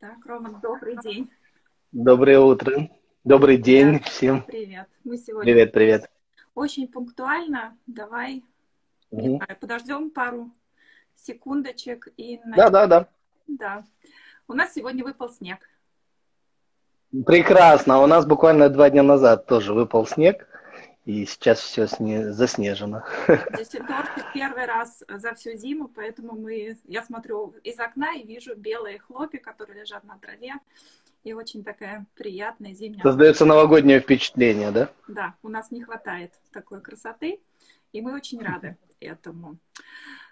Так, Роман, добрый день. Доброе утро. Добрый день да. всем. Привет. Мы сегодня привет, привет. очень пунктуально. Давай угу. знаю, подождем пару секундочек и Да, да, да. Да. У нас сегодня выпал снег. Прекрасно. У нас буквально два дня назад тоже выпал снег. И сейчас все сне... заснежено. В Дюссельдорфе первый раз за всю зиму, поэтому мы, я смотрю из окна и вижу белые хлопья, которые лежат на траве. И очень такая приятная зимняя. Создается новогоднее впечатление, да? Да, у нас не хватает такой красоты, и мы очень рады этому.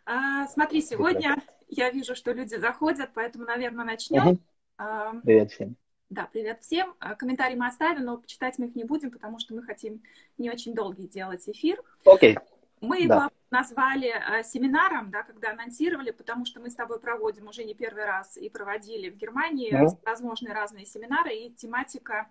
А, смотри, сегодня я вижу, что люди заходят, поэтому, наверное, начнем. Угу. Привет всем. Да, привет всем. А, комментарии мы оставим, но почитать мы их не будем, потому что мы хотим не очень долгий делать эфир. Окей. Okay. Мы его да. назвали э, семинаром, да, когда анонсировали, потому что мы с тобой проводим уже не первый раз и проводили в Германии mm-hmm. возможные разные семинары, и тематика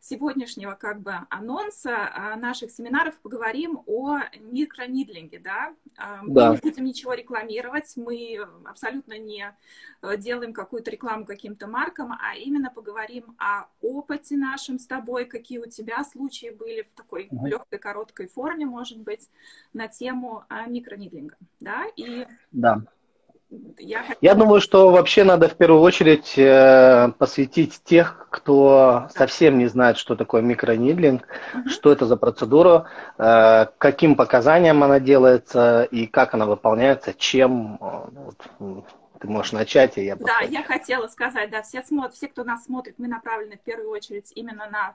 сегодняшнего как бы анонса а, наших семинаров поговорим о микронидлинге, да? А, да. Мы не будем ничего рекламировать, мы абсолютно не э, делаем какую-то рекламу каким-то маркам, а именно поговорим о опыте нашем с тобой, какие у тебя случаи были в такой угу. легкой, короткой форме, может быть, на тему а, микронидлинга, да? И да. Я, Я думаю, что вообще надо в первую очередь э, посвятить тех, кто совсем не знает, что такое микронидлинг, mm-hmm. что это за процедура, э, каким показаниям она делается и как она выполняется, чем э, вот, ты можешь начать, и я Да, я хотела сказать, да, все, смотрят, все, кто нас смотрит, мы направлены в первую очередь именно на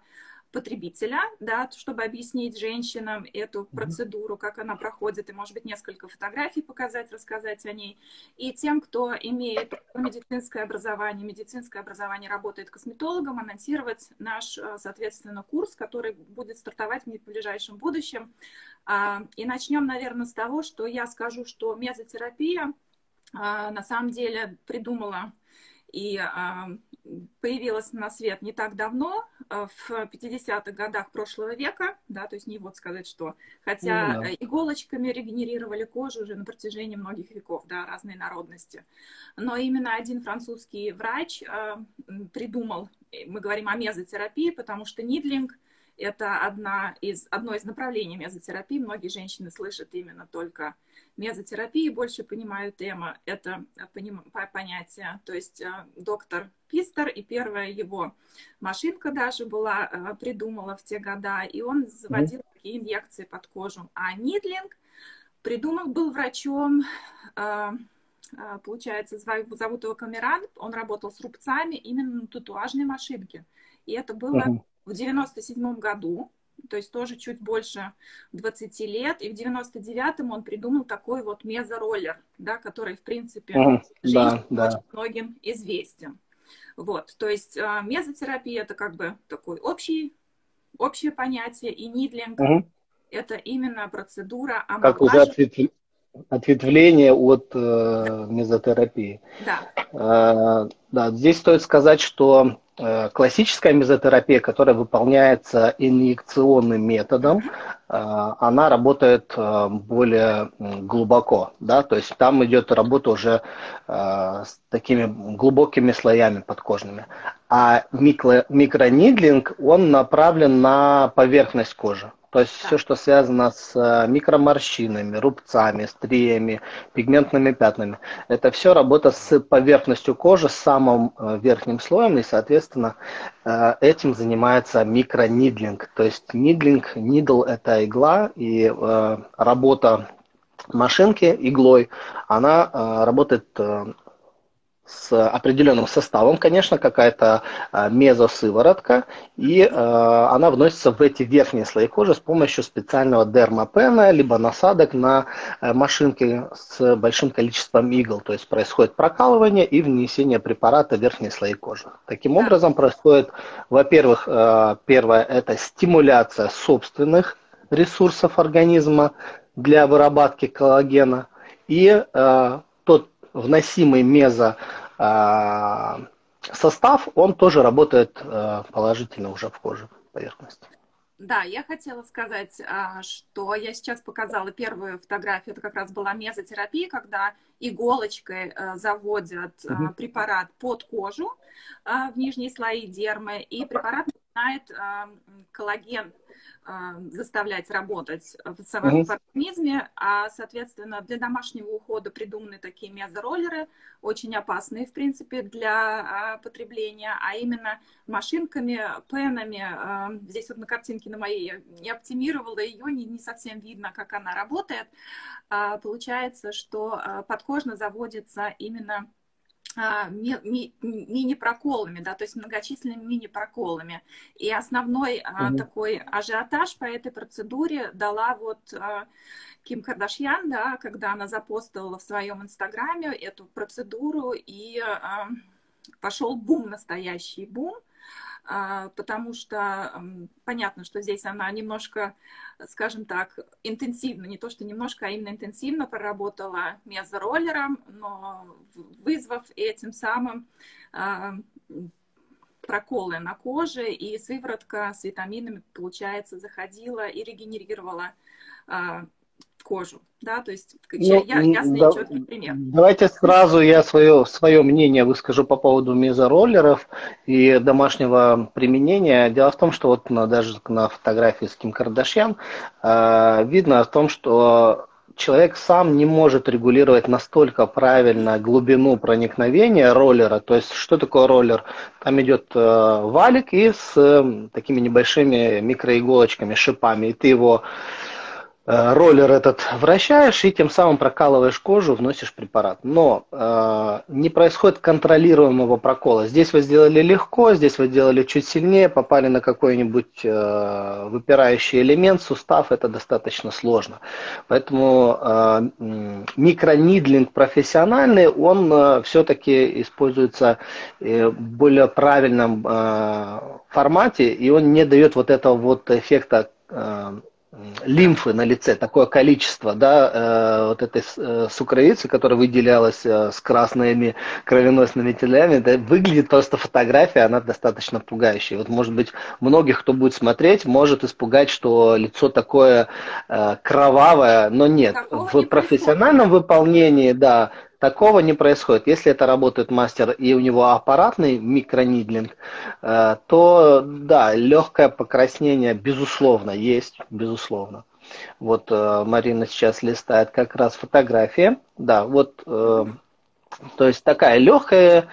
потребителя, да, чтобы объяснить женщинам эту процедуру, как она проходит, и, может быть, несколько фотографий показать, рассказать о ней. И тем, кто имеет медицинское образование, медицинское образование работает косметологом, анонсировать наш, э, соответственно, курс, который будет стартовать в ближайшем будущем. А, и начнем, наверное, с того, что я скажу, что мезотерапия а, на самом деле придумала и а, появилась на свет не так давно, а, в 50-х годах прошлого века, да, то есть не вот сказать что, хотя mm-hmm. иголочками регенерировали кожу уже на протяжении многих веков, да, разные народности. Но именно один французский врач э, придумал, мы говорим о мезотерапии, потому что нидлинг это одна из, одно из направлений мезотерапии. Многие женщины слышат именно только мезотерапии, больше понимают тема, это понятие. То есть э, доктор Пистер и первая его машинка даже была э, придумала в те года, и он заводил mm-hmm. такие инъекции под кожу. А Нидлинг придумал, был врачом, э, получается, зовут его Камеран, он работал с рубцами именно на татуажной машинке. И это было mm-hmm в 97 году, то есть тоже чуть больше 20 лет, и в 99-м он придумал такой вот мезороллер, да, который, в принципе, mm, да, да. многим известен. Вот, то есть а, мезотерапия это как бы такой общий, общее понятие, и нидлинг mm-hmm. это именно процедура омоложения. Как уже ответвление ответвление от э, мезотерапии. Да. Э, да, здесь стоит сказать, что классическая мезотерапия, которая выполняется инъекционным методом, э, она работает э, более глубоко, да, то есть там идет работа уже э, с такими глубокими слоями подкожными. А микро, микронидлинг, он направлен на поверхность кожи. То есть все, что связано с э, микроморщинами, рубцами, стриями, пигментными пятнами, это все работа с поверхностью кожи, с самым э, верхним слоем, и, соответственно, э, этим занимается микронидлинг. То есть нидлинг, нидл – это игла, и работа машинки иглой, она работает с определенным составом, конечно, какая-то а, мезосыворотка, и э, она вносится в эти верхние слои кожи с помощью специального дермопена, либо насадок на э, машинке с большим количеством игл. То есть происходит прокалывание и внесение препарата в верхние слои кожи. Таким образом происходит, во-первых, э, первое – это стимуляция собственных ресурсов организма для выработки коллагена, и э, вносимый мезо состав, он тоже работает положительно уже в коже поверхности. Да, я хотела сказать, а, что я сейчас показала первую фотографию, это как раз была мезотерапия, когда иголочкой заводят угу. препарат под кожу в нижние слои дермы, и препарат начинает коллаген а, заставлять работать в своем uh-huh. организме, а, соответственно, для домашнего ухода придуманы такие мезороллеры, очень опасные, в принципе, для а, потребления, а именно машинками, пенами. А, здесь вот на картинке на моей я не оптимировала ее, не, не совсем видно, как она работает. А, получается, что а, подкожно заводится именно а, ми, ми, мини-проколами, да, то есть многочисленными мини-проколами. И основной угу. такой ажиотаж по этой процедуре дала вот а, Ким Кардашьян, да, когда она запостила в своем инстаграме эту процедуру, и а, пошел бум, настоящий бум. А, потому что понятно, что здесь она немножко, скажем так, интенсивно, не то что немножко, а именно интенсивно проработала мезороллером, но вызвав этим самым а, проколы на коже, и сыворотка с витаминами, получается, заходила и регенерировала а, кожу, да, то есть ну, я, ясный да, четкий пример. Давайте сразу я свое, свое мнение выскажу по поводу мезороллеров и домашнего применения. Дело в том, что вот на, даже на фотографии с Ким Кардашьян э, видно о том, что человек сам не может регулировать настолько правильно глубину проникновения роллера. То есть, что такое роллер? Там идет э, валик и с э, такими небольшими микроиголочками, шипами, и ты его роллер этот вращаешь и тем самым прокалываешь кожу, вносишь препарат. Но э, не происходит контролируемого прокола. Здесь вы сделали легко, здесь вы сделали чуть сильнее, попали на какой-нибудь э, выпирающий элемент, сустав, это достаточно сложно. Поэтому э, микронидлинг профессиональный, он э, все-таки используется э, в более правильном э, формате, и он не дает вот этого вот эффекта э, лимфы на лице, такое количество, да, э, вот этой э, сукровицы, которая выделялась э, с красными кровеносными телями, да, выглядит просто фотография, она достаточно пугающая. Вот, может быть, многих, кто будет смотреть, может испугать, что лицо такое э, кровавое, но нет. Такого в не профессиональном происходит. выполнении, да, Такого не происходит. Если это работает мастер и у него аппаратный микронидлинг, э, то да, легкое покраснение безусловно есть, безусловно. Вот э, Марина сейчас листает как раз фотографии. Да, вот, э, то есть такая легкая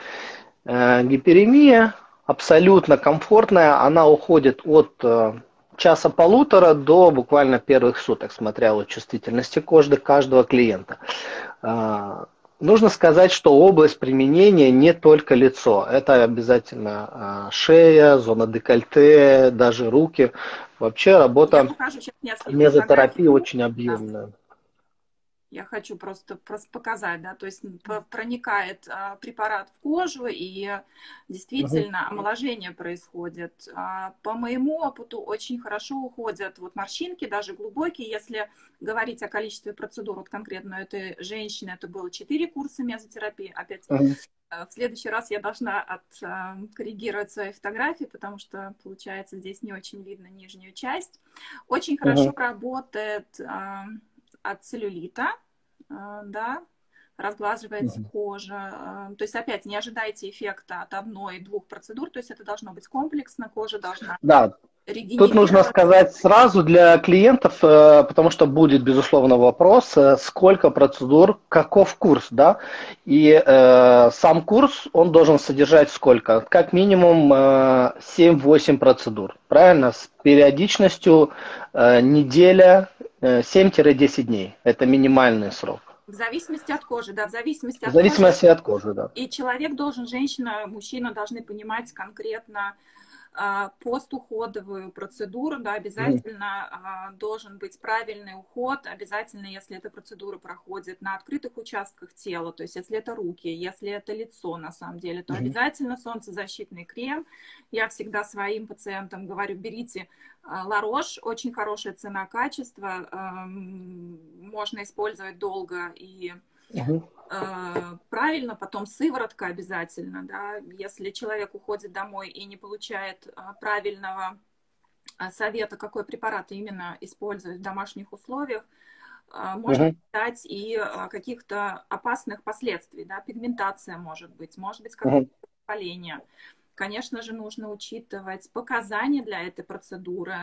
гиперемия, абсолютно комфортная, она уходит от часа полутора до буквально первых суток, смотря от чувствительности кожи каждого клиента. Нужно сказать, что область применения не только лицо. Это обязательно а, шея, зона декольте, даже руки. Вообще работа мезотерапии очень объемная. Я хочу просто, показать, да, то есть проникает а, препарат в кожу, и действительно омоложение происходит. А, по моему опыту очень хорошо уходят вот морщинки, даже глубокие. Если говорить о количестве процедур, вот конкретно этой женщины, это было 4 курса мезотерапии. Опять угу. в следующий раз я должна откоррегировать а, свои фотографии, потому что, получается, здесь не очень видно нижнюю часть. Очень хорошо угу. работает а, от целлюлита, э, да, разглаживается угу. кожа. Э, то есть, опять, не ожидайте эффекта от одной-двух процедур, то есть это должно быть комплексно, кожа должна да. Тут нужно сказать сразу для клиентов, э, потому что будет, безусловно, вопрос, сколько процедур, каков курс, да, и э, сам курс, он должен содержать сколько? Как минимум э, 7-8 процедур, правильно, с периодичностью э, неделя 7-10 э, дней. Это минимальный срок. В зависимости от кожи, да, в зависимости от В зависимости кожи. от кожи, да. И человек должен, женщина, мужчина должны понимать конкретно, поstuходовую процедуру, да, обязательно mm. должен быть правильный уход, обязательно, если эта процедура проходит на открытых участках тела, то есть если это руки, если это лицо на самом деле, то mm. обязательно солнцезащитный крем. Я всегда своим пациентам говорю, берите Ларош, очень хорошая цена-качество, можно использовать долго и угу. правильно, потом сыворотка обязательно, да, если человек уходит домой и не получает а, правильного совета, какой препарат именно использовать в домашних условиях, можно uh дать и каких-то опасных последствий, да, пигментация может быть, может быть какое-то uh воспаление. Конечно же, нужно учитывать показания для этой процедуры,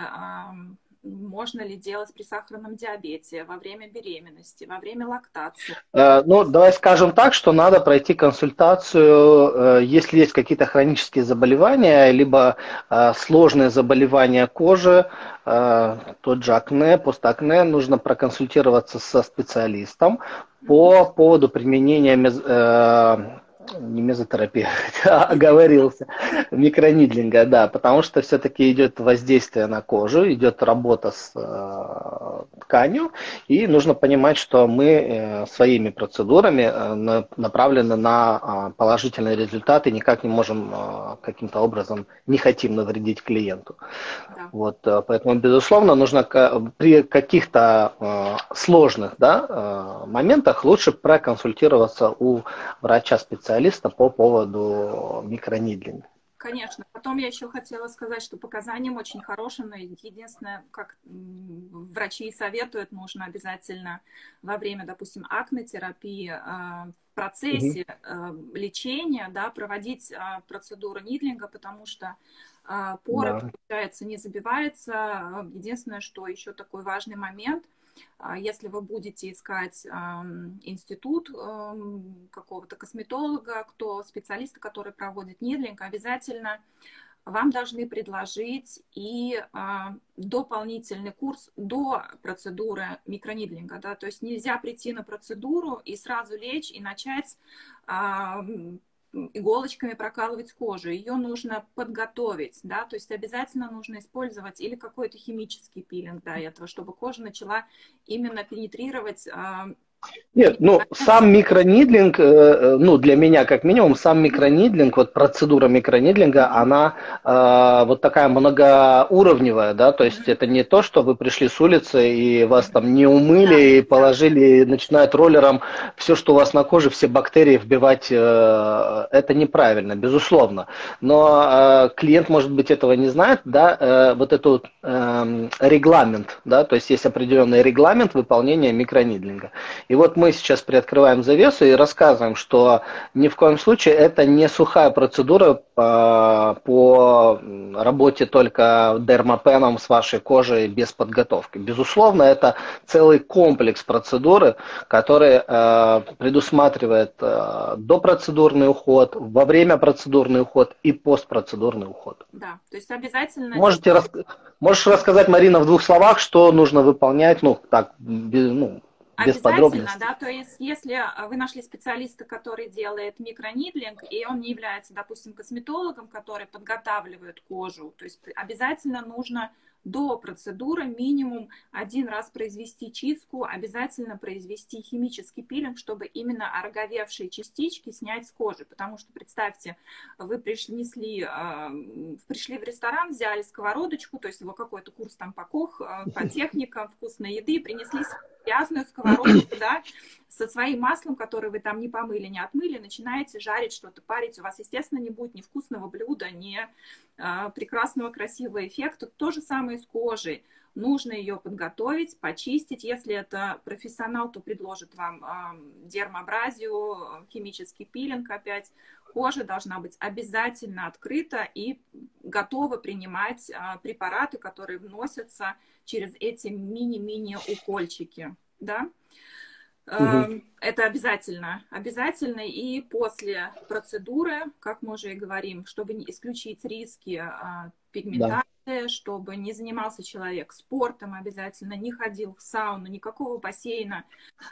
можно ли делать при сахарном диабете, во время беременности, во время лактации? Э, ну, давай скажем так, что надо пройти консультацию, э, если есть какие-то хронические заболевания, либо э, сложные заболевания кожи, тот же акне, постакне, нужно проконсультироваться со специалистом по поводу применения не мезотерапия, а оговорился, микронидлинга, да, потому что все-таки идет воздействие на кожу, идет работа с э, тканью, и нужно понимать, что мы э, своими процедурами э, направлены на э, положительные результаты, никак не можем э, каким-то образом, не хотим навредить клиенту. Да. Вот, э, поэтому, безусловно, нужно при каких-то э, сложных да, э, моментах лучше проконсультироваться у врача-специалиста, специалиста по поводу микронидлинга. Конечно. Потом я еще хотела сказать, что показаниям очень хорошим, но единственное, как врачи советуют, нужно обязательно во время, допустим, акнотерапии а, в процессе угу. лечения да, проводить а, процедуру нидлинга, потому что поры, да. получается, не забивается. Единственное, что еще такой важный момент – если вы будете искать институт какого-то косметолога, кто специалиста, который проводит нидлинг, обязательно вам должны предложить и а, дополнительный курс до процедуры микронидлинга. Да? То есть нельзя прийти на процедуру и сразу лечь и начать а, иголочками прокалывать кожу. Ее нужно подготовить, да, то есть обязательно нужно использовать или какой-то химический пилинг до этого, чтобы кожа начала именно пенетрировать а, нет, ну, сам микронидлинг, э, э, ну, для меня, как минимум, сам микронидлинг, вот процедура микронидлинга, она э, вот такая многоуровневая, да, то есть это не то, что вы пришли с улицы и вас там не умыли и положили, и начинают роллером все, что у вас на коже, все бактерии вбивать, э, это неправильно, безусловно. Но э, клиент, может быть, этого не знает, да, э, вот этот э, регламент, да, то есть есть определенный регламент выполнения микронидлинга. И вот мы сейчас приоткрываем завесу и рассказываем, что ни в коем случае это не сухая процедура по, по работе только дермопеном с вашей кожей без подготовки. Безусловно, это целый комплекс процедуры, который э, предусматривает э, допроцедурный уход, во время процедурный уход и постпроцедурный уход. Да, то есть обязательно... Можете рас... Можешь рассказать, Марина, в двух словах, что нужно выполнять, ну, так, без, ну, без подробностей. да, то есть если а, вы нашли специалиста, который делает микронидлинг, и он не является, допустим, косметологом, который подготавливает кожу, то есть обязательно нужно до процедуры минимум один раз произвести чистку, обязательно произвести химический пилинг, чтобы именно ороговевшие частички снять с кожи. Потому что, представьте, вы принесли, а, пришли в ресторан, взяли сковородочку, то есть его какой-то курс там по кох, по техникам вкусной еды, принесли грязную сковородку, да, со своим маслом, которое вы там не помыли, не отмыли, начинаете жарить что-то, парить, у вас, естественно, не будет ни вкусного блюда, ни прекрасного красивого эффекта. То же самое с кожей. Нужно ее подготовить, почистить. Если это профессионал, то предложит вам а, дермабразию, химический пилинг опять. Кожа должна быть обязательно открыта и готова принимать а, препараты, которые вносятся через эти мини-мини укольчики, да. Угу. Это обязательно, обязательно. И после процедуры, как мы уже и говорим, чтобы исключить риски а, пигментации, да. чтобы не занимался человек спортом обязательно, не ходил в сауну, никакого бассейна.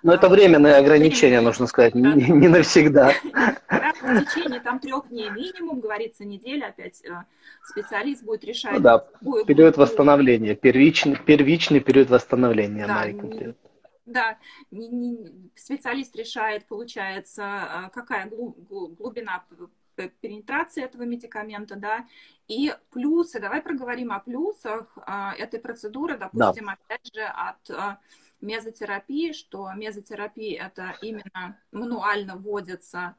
Но это временное ограничение, нужно сказать, да. не, не навсегда. В течение там трех дней минимум, говорится, неделя, опять э, специалист будет решать. Ну, да, период восстановления, первичный, первичный период восстановления. Да, да, специалист решает, получается, а, какая глубина пенетрации этого медикамента, да, и плюсы, давай проговорим о плюсах а, этой процедуры, допустим, да. опять же, от а, мезотерапии, что мезотерапия это именно мануально вводятся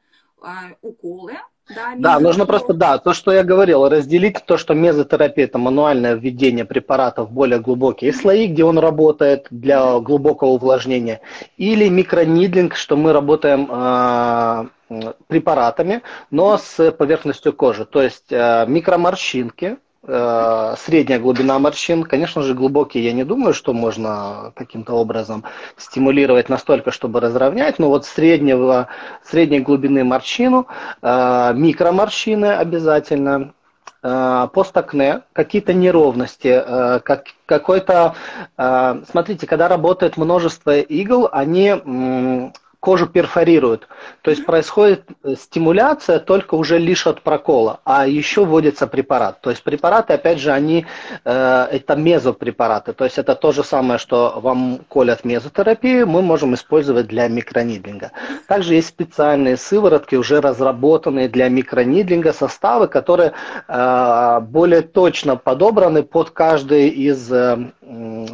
уколы, Да, да нужно просто, да, то, что я говорил, разделить то, что мезотерапия – это мануальное введение препаратов в более глубокие слои, где он работает для глубокого увлажнения, или микронидлинг, что мы работаем э, препаратами, но с поверхностью кожи, то есть э, микроморщинки, Э, средняя глубина морщин. Конечно же, глубокие я не думаю, что можно каким-то образом стимулировать настолько, чтобы разровнять, но вот среднего, средней глубины морщину, э, микроморщины обязательно, э, постакне, какие-то неровности, как, какой-то... Смотрите, когда работает множество игл, они кожу перфорируют. То есть происходит э, стимуляция только уже лишь от прокола, а еще вводится препарат. То есть препараты, опять же, они, э, это мезопрепараты. То есть это то же самое, что вам колят мезотерапию, мы можем использовать для микронидлинга. Также есть специальные сыворотки, уже разработанные для микронидлинга, составы, которые э, более точно подобраны под каждый из э,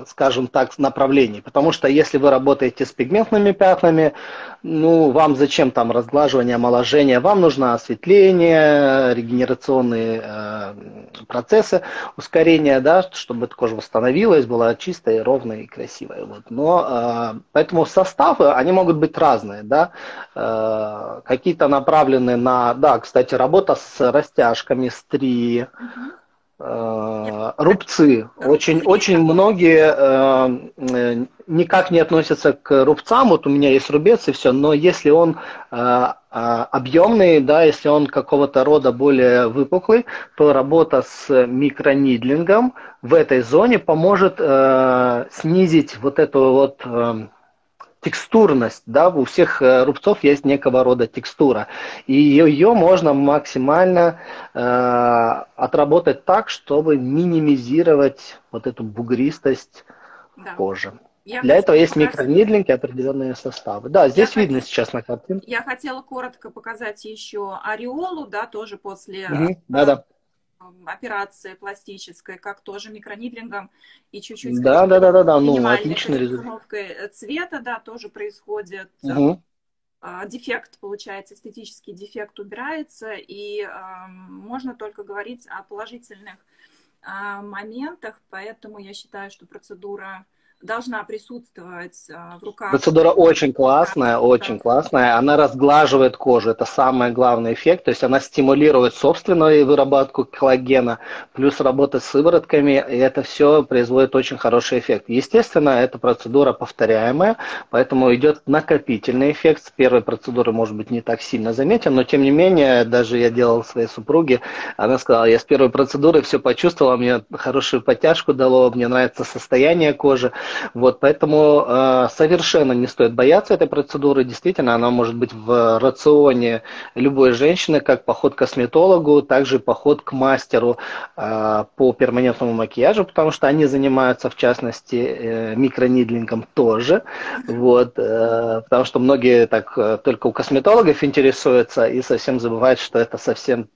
скажем так, направлений. Потому что если вы работаете с пигментными пятнами, ну, вам зачем там разглаживание, омоложение? Вам нужно осветление, регенерационные э, процессы, ускорение, да, чтобы кожа восстановилась, была чистая, ровная и красивая. Вот. Но э, поэтому составы, они могут быть разные, да, э, какие-то направлены на, да, кстати, работа с растяжками, стри, uh-huh Э, рубцы. Очень, очень многие э, э, никак не относятся к рубцам. Вот у меня есть рубец и все, но если он объемный, да, если он какого-то рода более выпуклый, то работа с микронидлингом в этой зоне поможет снизить вот эту вот текстурность, да, у всех э, рубцов есть некого рода текстура, и ее можно максимально э, отработать так, чтобы минимизировать вот эту бугристость да. кожи. Я Для этого есть показать... определенные составы. Да, здесь я видно хот... сейчас на картинке. Я хотела коротко показать еще ореолу, да, тоже после угу, да, да операции пластической, как тоже микронидлингом и чуть-чуть да, да, да, да, да, ну, отличный результат. цвета, да, тоже происходит. Угу. Дефект, получается, эстетический дефект убирается, и э, можно только говорить о положительных э, моментах, поэтому я считаю, что процедура должна присутствовать а, в руках. Процедура очень классная, очень классная. Она разглаживает кожу, это самый главный эффект. То есть она стимулирует собственную выработку коллагена, плюс работа с сыворотками, и это все производит очень хороший эффект. Естественно, эта процедура повторяемая, поэтому идет накопительный эффект. С первой процедуры, может быть, не так сильно заметен, но тем не менее, даже я делал своей супруге, она сказала, я с первой процедуры все почувствовала, мне хорошую подтяжку дало, мне нравится состояние кожи. Вот, поэтому э, совершенно не стоит бояться этой процедуры. Действительно, она может быть в рационе любой женщины, как поход к косметологу, также поход к мастеру э, по перманентному макияжу, потому что они занимаются, в частности, э, микронидлингом тоже. Вот, э, потому что многие так э, только у косметологов интересуются и совсем забывают, что это совсем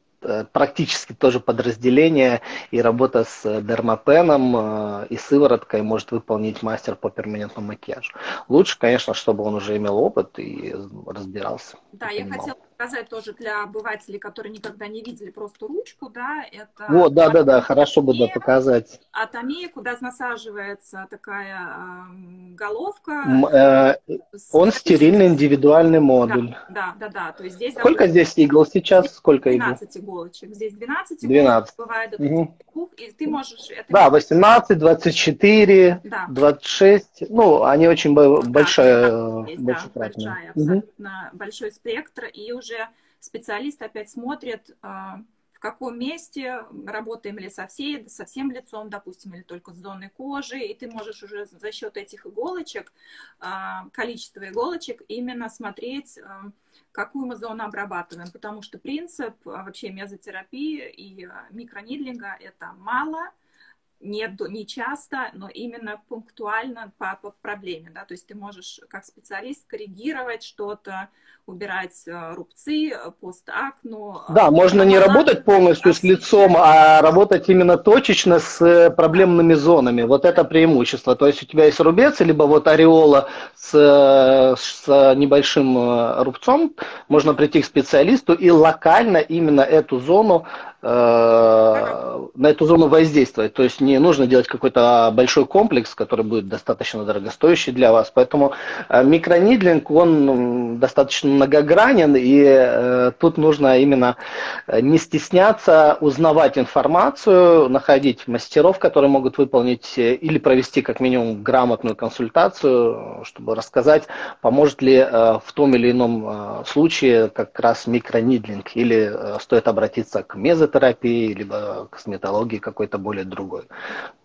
практически тоже подразделение, и работа с дермапеном э, и сывороткой может выполнить мастер по перманентному макияжу. Лучше, конечно, чтобы он уже имел опыт и разбирался. Да, я хотела показать тоже для обывателей, которые никогда не видели просто ручку, да, это... Вот, да, да, да, хорошо бы да, показать. Атомия, куда насаживается такая э, головка. Э, с... Он стерильный индивидуальный модуль. Да, да, да, да. то есть здесь... Сколько здесь игл сейчас? Сколько 12 игл? иголочек. Здесь 12 12. бывает до угу. и ты можешь... Это... Да, 18, 24, да. 26, ну, они очень да, большая, да, есть, большая, да, большая абсолютно угу. большой спектр, и уже уже специалист опять смотрит, а, в каком месте, работаем ли со, всей, со всем лицом, допустим, или только с зоной кожи, и ты можешь уже за счет этих иголочек, а, количества иголочек, именно смотреть, а, какую мы зону обрабатываем, потому что принцип вообще мезотерапии и микронидлинга – это мало, не, не часто, но именно пунктуально по, по проблеме, да, то есть ты можешь как специалист коррегировать что-то, убирать э, рубцы, постакну. Да, э, можно не работать полностью с лицом, а работать именно точечно с э, проблемными зонами. Вот это преимущество. То есть у тебя есть рубец, либо вот ореола с, с небольшим рубцом, можно прийти к специалисту и локально именно эту зону Э, на эту зону воздействовать. То есть не нужно делать какой-то большой комплекс, который будет достаточно дорогостоящий для вас. Поэтому э, микронидлинг, он достаточно многогранен, и э, тут нужно именно не стесняться узнавать информацию, находить мастеров, которые могут выполнить или провести как минимум грамотную консультацию, чтобы рассказать, поможет ли в том или ином случае как раз микронидлинг, или стоит обратиться к мезо физиотерапии, либо косметологии какой-то более другой.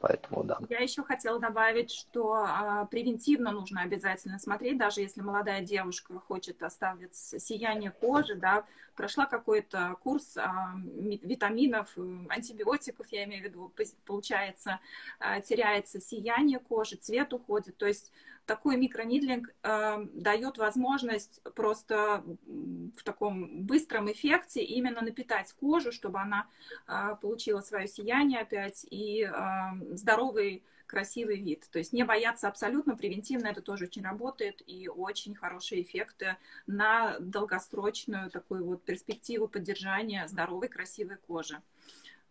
Поэтому, да. Я еще хотела добавить, что а, превентивно нужно обязательно смотреть, даже если молодая девушка хочет оставить сияние кожи, да, прошла какой-то курс а, витаминов, антибиотиков, я имею в виду, получается, а, теряется сияние кожи, цвет уходит, то есть такой микронидлинг э, дает возможность просто в таком быстром эффекте именно напитать кожу, чтобы она э, получила свое сияние опять и э, здоровый красивый вид. То есть не бояться абсолютно, превентивно это тоже очень работает и очень хорошие эффекты на долгосрочную такую вот перспективу поддержания здоровой красивой кожи.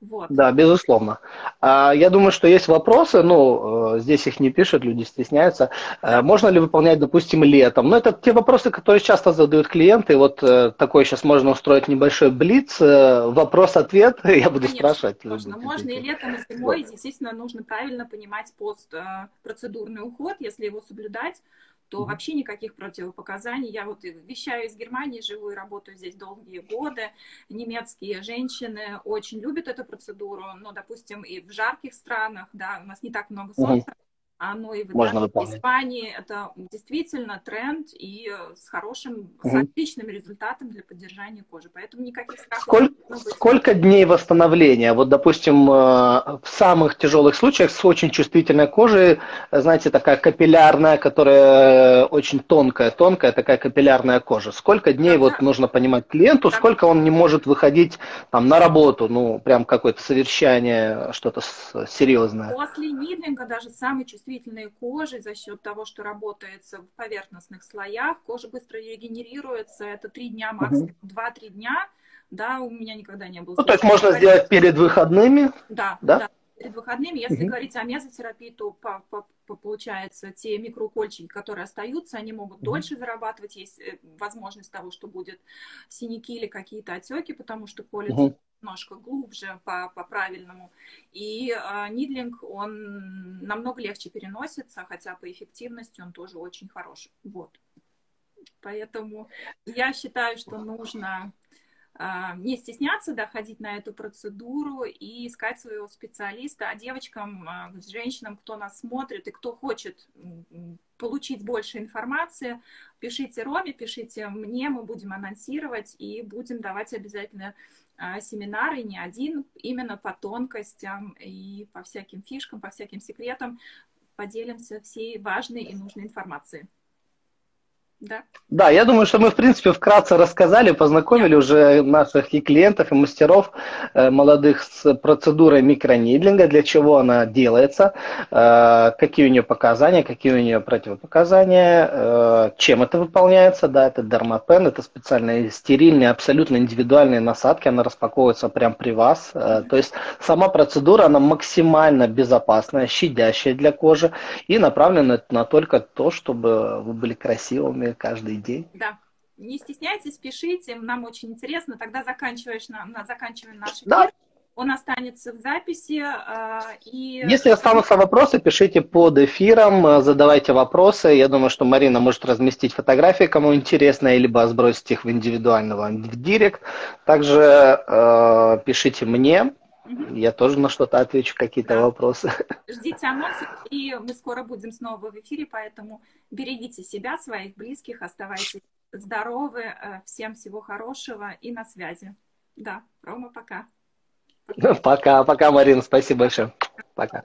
Вот. Да, безусловно. А, я думаю, что есть вопросы, ну, э, здесь их не пишут, люди стесняются. А, можно ли выполнять, допустим, летом? Ну, это те вопросы, которые часто задают клиенты. Вот э, такой сейчас можно устроить небольшой блиц, э, вопрос-ответ, я буду Конечно, спрашивать. Можно, можно и летом, и зимой. Вот. Естественно, нужно правильно понимать постпроцедурный уход, если его соблюдать то вообще никаких противопоказаний. Я вот вещаю из Германии, живу и работаю здесь долгие годы. Немецкие женщины очень любят эту процедуру, но, допустим, и в жарких странах, да, у нас не так много солнца, оно и в, Можно в Испании это действительно тренд и с хорошим, угу. с отличным результатом для поддержания кожи. Поэтому никаких страхов сколько, сколько дней восстановления? Вот, допустим, э, в самых тяжелых случаях с очень чувствительной кожей, знаете, такая капиллярная, которая очень тонкая, тонкая такая капиллярная кожа. Сколько дней да, вот да. нужно понимать клиенту, да. сколько он не может выходить там на работу, ну, прям какое-то совершение, что-то серьезное? После нидлинга даже самый чувствительный чувствительной кожи за счет того, что работается в поверхностных слоях. Кожа быстро регенерируется. Это три дня максимум, два-три дня. Да, у меня никогда не было. Ну, то есть можно говорить... сделать перед выходными? Да, да. да перед выходными. Если угу. говорить о мезотерапии, то по, по, по, получается те микроукольчики, которые остаются, они могут угу. дольше зарабатывать. Есть э, возможность того, что будет синяки или какие-то отеки, потому что колется угу немножко глубже по, по правильному. И э, нидлинг, он намного легче переносится, хотя по эффективности он тоже очень хорош. Вот. Поэтому я считаю, что нужно а, не стесняться доходить на эту процедуру и искать своего специалиста. А девочкам, а, женщинам, кто нас смотрит и кто хочет получить больше информации, пишите Роме, пишите мне, мы будем анонсировать и будем давать обязательно а, семинары, не один, именно по тонкостям и по всяким фишкам, по всяким секретам поделимся всей важной и нужной информацией. Да. Да, я думаю, что мы, в принципе, вкратце рассказали, познакомили уже наших и клиентов, и мастеров э, молодых с процедурой микронидлинга, для чего она делается, э, какие у нее показания, какие у нее противопоказания, э, чем это выполняется. Да, это дермапен, это специальные стерильные, абсолютно индивидуальные насадки, она распаковывается прямо при вас. Э, то есть сама процедура, она максимально безопасная, щадящая для кожи и направлена на только то, чтобы вы были красивыми, каждый день. Да. Не стесняйтесь, пишите, нам очень интересно. Тогда заканчиваешь на, на заканчиваем наш эфир. Да. Он останется в записи. Э, и... Если останутся вопросы, пишите под эфиром, э, задавайте вопросы. Я думаю, что Марина может разместить фотографии, кому интересно, либо сбросить их в индивидуального в директ. Также э, пишите мне, я тоже на что-то отвечу, какие-то да. вопросы. Ждите анонсы, и мы скоро будем снова в эфире, поэтому берегите себя, своих близких, оставайтесь здоровы, э, всем всего хорошего и на связи. Да, Рома, пока. Пока, пока, Марина, спасибо большое. Пока.